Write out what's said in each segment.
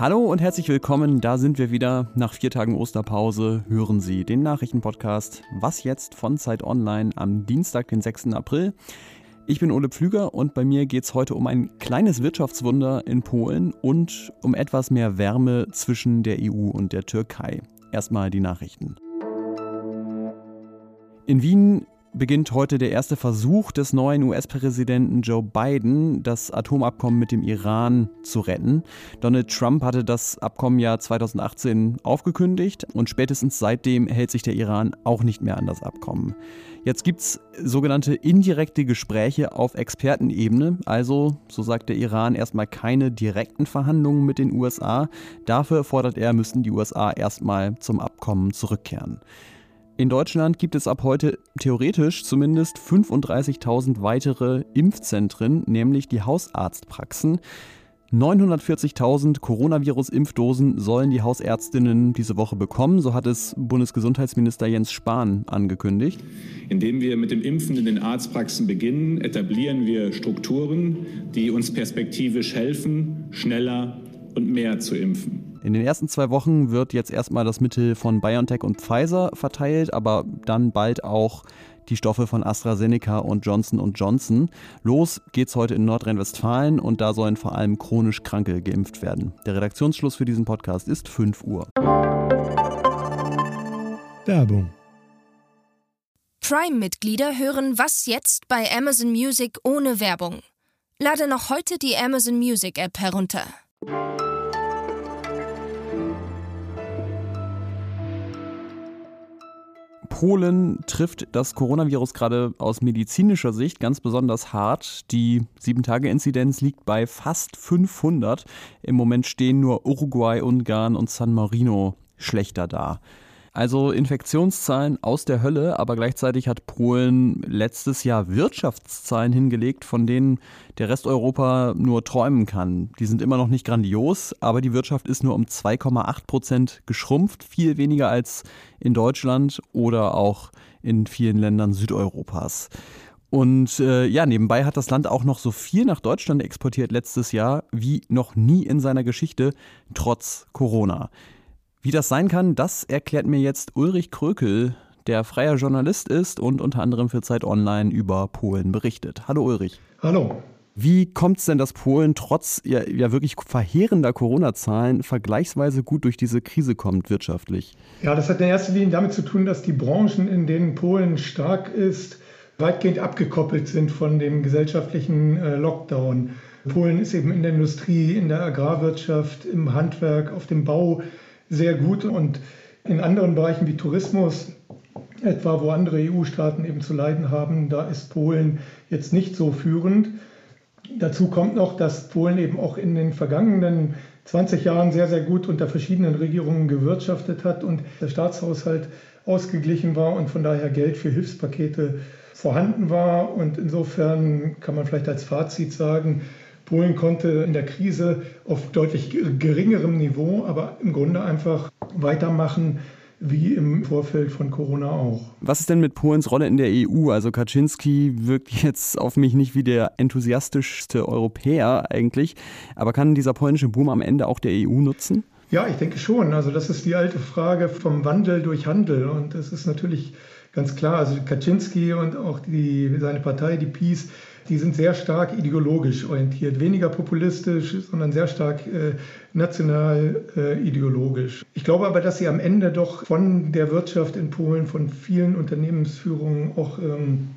Hallo und herzlich willkommen, da sind wir wieder. Nach vier Tagen Osterpause hören Sie den Nachrichtenpodcast Was jetzt von Zeit Online am Dienstag, den 6. April. Ich bin Ole Pflüger und bei mir geht es heute um ein kleines Wirtschaftswunder in Polen und um etwas mehr Wärme zwischen der EU und der Türkei. Erstmal die Nachrichten. In Wien beginnt heute der erste Versuch des neuen US-Präsidenten Joe Biden, das Atomabkommen mit dem Iran zu retten. Donald Trump hatte das Abkommen ja 2018 aufgekündigt und spätestens seitdem hält sich der Iran auch nicht mehr an das Abkommen. Jetzt gibt es sogenannte indirekte Gespräche auf Expertenebene, also, so sagt der Iran, erstmal keine direkten Verhandlungen mit den USA. Dafür fordert er, müssten die USA erstmal zum Abkommen zurückkehren. In Deutschland gibt es ab heute theoretisch zumindest 35.000 weitere Impfzentren, nämlich die Hausarztpraxen. 940.000 Coronavirus-Impfdosen sollen die Hausärztinnen diese Woche bekommen, so hat es Bundesgesundheitsminister Jens Spahn angekündigt. Indem wir mit dem Impfen in den Arztpraxen beginnen, etablieren wir Strukturen, die uns perspektivisch helfen, schneller und mehr zu impfen. In den ersten zwei Wochen wird jetzt erstmal das Mittel von BioNTech und Pfizer verteilt, aber dann bald auch die Stoffe von AstraZeneca und Johnson Johnson. Los geht's heute in Nordrhein-Westfalen und da sollen vor allem chronisch Kranke geimpft werden. Der Redaktionsschluss für diesen Podcast ist 5 Uhr. Werbung. Prime-Mitglieder hören Was jetzt bei Amazon Music ohne Werbung. Lade noch heute die Amazon Music App herunter. Polen trifft das Coronavirus gerade aus medizinischer Sicht ganz besonders hart. Die 7-Tage-Inzidenz liegt bei fast 500. Im Moment stehen nur Uruguay, Ungarn und San Marino schlechter da. Also Infektionszahlen aus der Hölle, aber gleichzeitig hat Polen letztes Jahr Wirtschaftszahlen hingelegt, von denen der Rest Europa nur träumen kann. Die sind immer noch nicht grandios, aber die Wirtschaft ist nur um 2,8 Prozent geschrumpft, viel weniger als in Deutschland oder auch in vielen Ländern Südeuropas. Und äh, ja, nebenbei hat das Land auch noch so viel nach Deutschland exportiert letztes Jahr wie noch nie in seiner Geschichte, trotz Corona. Wie das sein kann, das erklärt mir jetzt Ulrich Krökel, der freier Journalist ist und unter anderem für Zeit Online über Polen berichtet. Hallo Ulrich. Hallo. Wie kommt es denn, dass Polen trotz ja, ja wirklich verheerender Corona-Zahlen vergleichsweise gut durch diese Krise kommt wirtschaftlich? Ja, das hat in erster Linie damit zu tun, dass die Branchen, in denen Polen stark ist, weitgehend abgekoppelt sind von dem gesellschaftlichen äh, Lockdown. Polen ist eben in der Industrie, in der Agrarwirtschaft, im Handwerk, auf dem Bau sehr gut und in anderen Bereichen wie Tourismus, etwa wo andere EU-Staaten eben zu leiden haben, da ist Polen jetzt nicht so führend. Dazu kommt noch, dass Polen eben auch in den vergangenen 20 Jahren sehr, sehr gut unter verschiedenen Regierungen gewirtschaftet hat und der Staatshaushalt ausgeglichen war und von daher Geld für Hilfspakete vorhanden war. Und insofern kann man vielleicht als Fazit sagen, Polen konnte in der Krise auf deutlich geringerem Niveau, aber im Grunde einfach weitermachen wie im Vorfeld von Corona auch. Was ist denn mit Polens Rolle in der EU? Also Kaczynski wirkt jetzt auf mich nicht wie der enthusiastischste Europäer eigentlich, aber kann dieser polnische Boom am Ende auch der EU nutzen? Ja, ich denke schon. Also das ist die alte Frage vom Wandel durch Handel und das ist natürlich ganz klar. Also Kaczynski und auch die, seine Partei, die Peace, die sind sehr stark ideologisch orientiert, weniger populistisch, sondern sehr stark äh, national äh, ideologisch. Ich glaube aber, dass sie am Ende doch von der Wirtschaft in Polen, von vielen Unternehmensführungen auch ähm,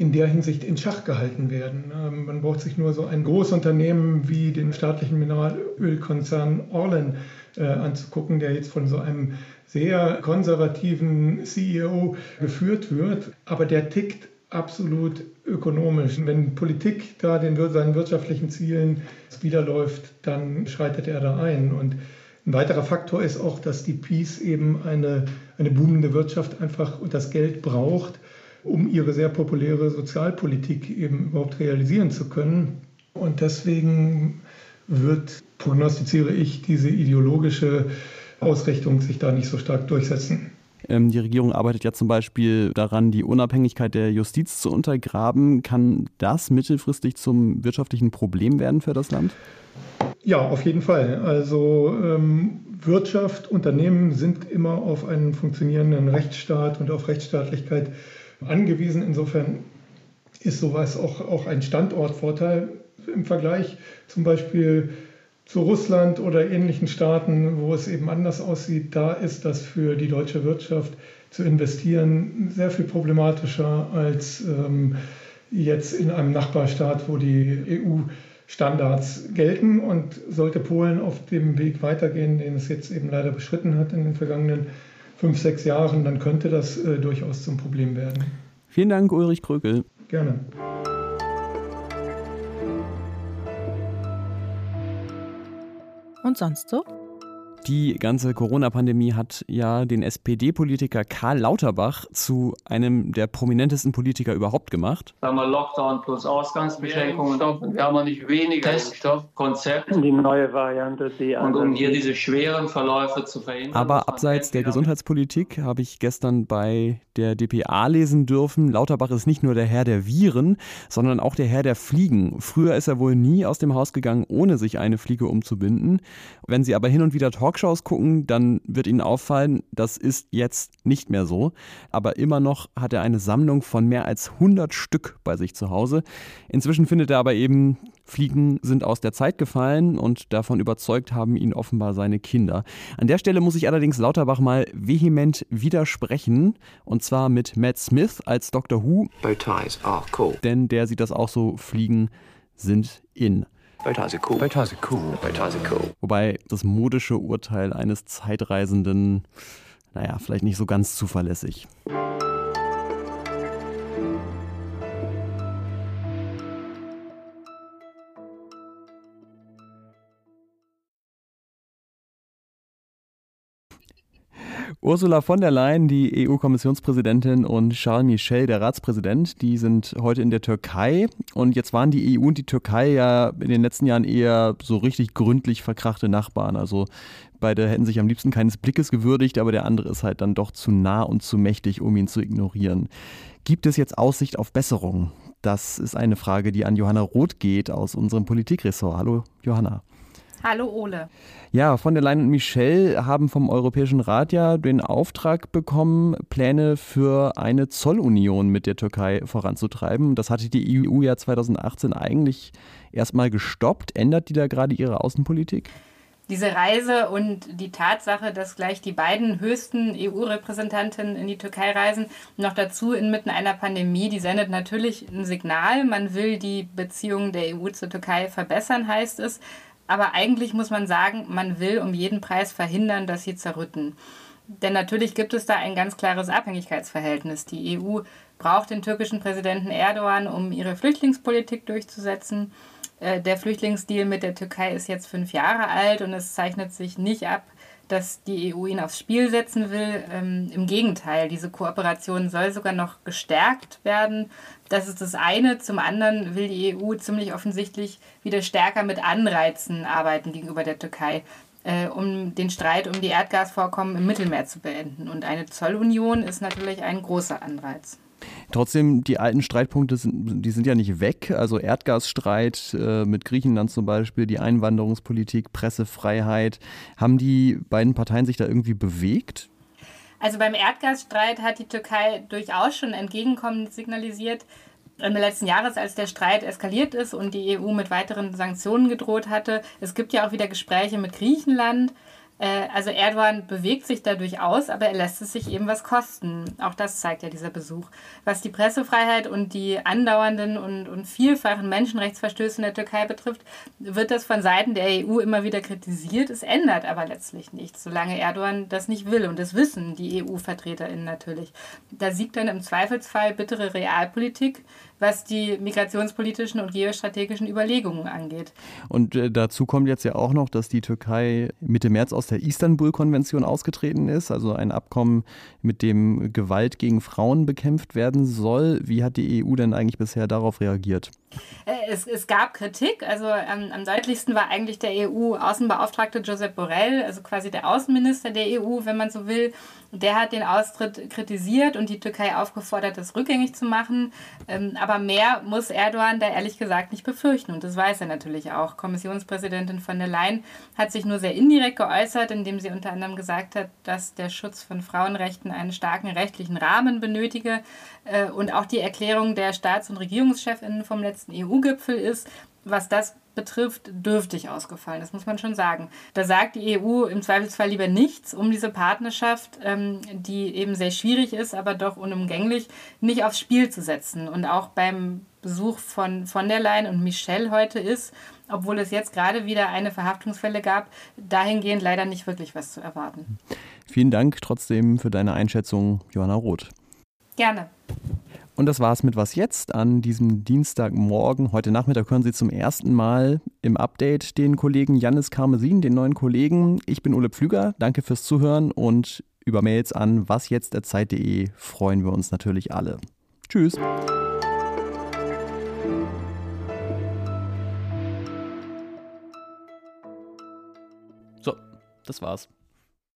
in der Hinsicht in Schach gehalten werden. Ähm, man braucht sich nur so ein Großunternehmen wie den staatlichen Mineralölkonzern Orlen äh, anzugucken, der jetzt von so einem sehr konservativen CEO geführt wird. Aber der tickt absolut ökonomisch. Wenn Politik da den, seinen wirtschaftlichen Zielen widerläuft, dann schreitet er da ein. Und ein weiterer Faktor ist auch, dass die Peace eben eine, eine boomende Wirtschaft einfach und das Geld braucht, um ihre sehr populäre Sozialpolitik eben überhaupt realisieren zu können. Und deswegen wird, prognostiziere ich, diese ideologische Ausrichtung sich da nicht so stark durchsetzen. Ähm, die Regierung arbeitet ja zum Beispiel daran, die Unabhängigkeit der Justiz zu untergraben. Kann das mittelfristig zum wirtschaftlichen Problem werden für das Land? Ja, auf jeden Fall. Also ähm, Wirtschaft, Unternehmen sind immer auf einen funktionierenden Rechtsstaat und auf Rechtsstaatlichkeit angewiesen. Insofern ist sowas auch, auch ein Standortvorteil im Vergleich zum Beispiel zu Russland oder ähnlichen Staaten, wo es eben anders aussieht. Da ist das für die deutsche Wirtschaft zu investieren sehr viel problematischer als ähm, jetzt in einem Nachbarstaat, wo die EU Standards gelten und sollte Polen auf dem Weg weitergehen, den es jetzt eben leider beschritten hat in den vergangenen fünf, sechs Jahren, dann könnte das äh, durchaus zum Problem werden. Vielen Dank, Ulrich Krökel. Gerne. Und sonst so? Die ganze Corona-Pandemie hat ja den SPD-Politiker Karl Lauterbach zu einem der prominentesten Politiker überhaupt gemacht. Sagen wir Lockdown plus Ausgangsbeschränkungen. Wir haben nicht weniger Teststoffkonzept. Die neue Variante, die Und um hier diese schweren Verläufe zu verhindern. Aber abseits der Gesundheitspolitik habe ich gestern bei der DPA lesen dürfen, Lauterbach ist nicht nur der Herr der Viren, sondern auch der Herr der Fliegen. Früher ist er wohl nie aus dem Haus gegangen, ohne sich eine Fliege umzubinden. Wenn Sie aber hin und wieder Talkshows gucken, dann wird Ihnen auffallen, das ist jetzt nicht mehr so. Aber immer noch hat er eine Sammlung von mehr als 100 Stück bei sich zu Hause. Inzwischen findet er aber eben, Fliegen sind aus der Zeit gefallen und davon überzeugt haben ihn offenbar seine Kinder. An der Stelle muss ich allerdings Lauterbach mal vehement widersprechen und zwar mit Matt Smith als Dr. Who. Cool. Denn der sieht das auch so, Fliegen sind in. Cool. Cool. Cool. Wobei das modische Urteil eines Zeitreisenden, naja, vielleicht nicht so ganz zuverlässig. Ursula von der Leyen, die EU-Kommissionspräsidentin, und Charles Michel, der Ratspräsident, die sind heute in der Türkei. Und jetzt waren die EU und die Türkei ja in den letzten Jahren eher so richtig gründlich verkrachte Nachbarn. Also beide hätten sich am liebsten keines Blickes gewürdigt, aber der andere ist halt dann doch zu nah und zu mächtig, um ihn zu ignorieren. Gibt es jetzt Aussicht auf Besserung? Das ist eine Frage, die an Johanna Roth geht aus unserem Politikressort. Hallo, Johanna. Hallo Ole. Ja, von der Leyen und Michel haben vom Europäischen Rat ja den Auftrag bekommen, Pläne für eine Zollunion mit der Türkei voranzutreiben. Das hatte die EU ja 2018 eigentlich erstmal gestoppt. Ändert die da gerade ihre Außenpolitik? Diese Reise und die Tatsache, dass gleich die beiden höchsten EU-Repräsentanten in die Türkei reisen, noch dazu inmitten einer Pandemie, die sendet natürlich ein Signal. Man will die Beziehungen der EU zur Türkei verbessern, heißt es. Aber eigentlich muss man sagen, man will um jeden Preis verhindern, dass sie zerrütten. Denn natürlich gibt es da ein ganz klares Abhängigkeitsverhältnis. Die EU braucht den türkischen Präsidenten Erdogan, um ihre Flüchtlingspolitik durchzusetzen. Der Flüchtlingsdeal mit der Türkei ist jetzt fünf Jahre alt und es zeichnet sich nicht ab, dass die EU ihn aufs Spiel setzen will. Ähm, Im Gegenteil, diese Kooperation soll sogar noch gestärkt werden. Das ist das eine. Zum anderen will die EU ziemlich offensichtlich wieder stärker mit Anreizen arbeiten gegenüber der Türkei, äh, um den Streit um die Erdgasvorkommen im Mittelmeer zu beenden. Und eine Zollunion ist natürlich ein großer Anreiz. Trotzdem, die alten Streitpunkte sind, die sind ja nicht weg. Also Erdgasstreit äh, mit Griechenland zum Beispiel, die Einwanderungspolitik, Pressefreiheit. Haben die beiden Parteien sich da irgendwie bewegt? Also beim Erdgasstreit hat die Türkei durchaus schon entgegenkommend signalisiert. Ende letzten Jahres, als der Streit eskaliert ist und die EU mit weiteren Sanktionen gedroht hatte. Es gibt ja auch wieder Gespräche mit Griechenland. Also Erdogan bewegt sich da durchaus, aber er lässt es sich eben was kosten. Auch das zeigt ja dieser Besuch. Was die Pressefreiheit und die andauernden und, und vielfachen Menschenrechtsverstöße in der Türkei betrifft, wird das von Seiten der EU immer wieder kritisiert. Es ändert aber letztlich nichts, solange Erdogan das nicht will. Und das wissen die EU-VertreterInnen natürlich. Da siegt dann im Zweifelsfall bittere Realpolitik, was die migrationspolitischen und geostrategischen Überlegungen angeht. Und äh, dazu kommt jetzt ja auch noch, dass die Türkei Mitte März aus der Istanbul-Konvention ausgetreten ist, also ein Abkommen, mit dem Gewalt gegen Frauen bekämpft werden soll. Wie hat die EU denn eigentlich bisher darauf reagiert? Äh, es, es, gab Kritik. Also ähm, am deutlichsten war eigentlich der EU-Außenbeauftragte Josep Borrell, also quasi der Außenminister der EU, wenn man so will. Der hat den Austritt kritisiert und die Türkei aufgefordert, das rückgängig zu machen. Ähm, aber mehr muss Erdogan da ehrlich gesagt nicht befürchten. Und das weiß er natürlich auch. Kommissionspräsidentin von der Leyen hat sich nur sehr indirekt geäußert, indem sie unter anderem gesagt hat, dass der Schutz von Frauenrechten einen starken rechtlichen Rahmen benötige. Äh, und auch die Erklärung der Staats- und Regierungschefinnen vom letzten EU-Gipfel ist, was das betrifft, dürftig ausgefallen. Das muss man schon sagen. Da sagt die EU im Zweifelsfall lieber nichts, um diese Partnerschaft, ähm, die eben sehr schwierig ist, aber doch unumgänglich, nicht aufs Spiel zu setzen. Und auch beim Besuch von von der Leyen und Michelle heute ist, obwohl es jetzt gerade wieder eine Verhaftungsfälle gab, dahingehend leider nicht wirklich was zu erwarten. Vielen Dank trotzdem für deine Einschätzung, Johanna Roth. Gerne. Und das war's mit Was jetzt an diesem Dienstagmorgen. Heute Nachmittag hören Sie zum ersten Mal im Update den Kollegen Jannis Karmesin, den neuen Kollegen. Ich bin Ole Pflüger. Danke fürs Zuhören und über Mails an wasjetzt.zeit.de freuen wir uns natürlich alle. Tschüss. So, das war's.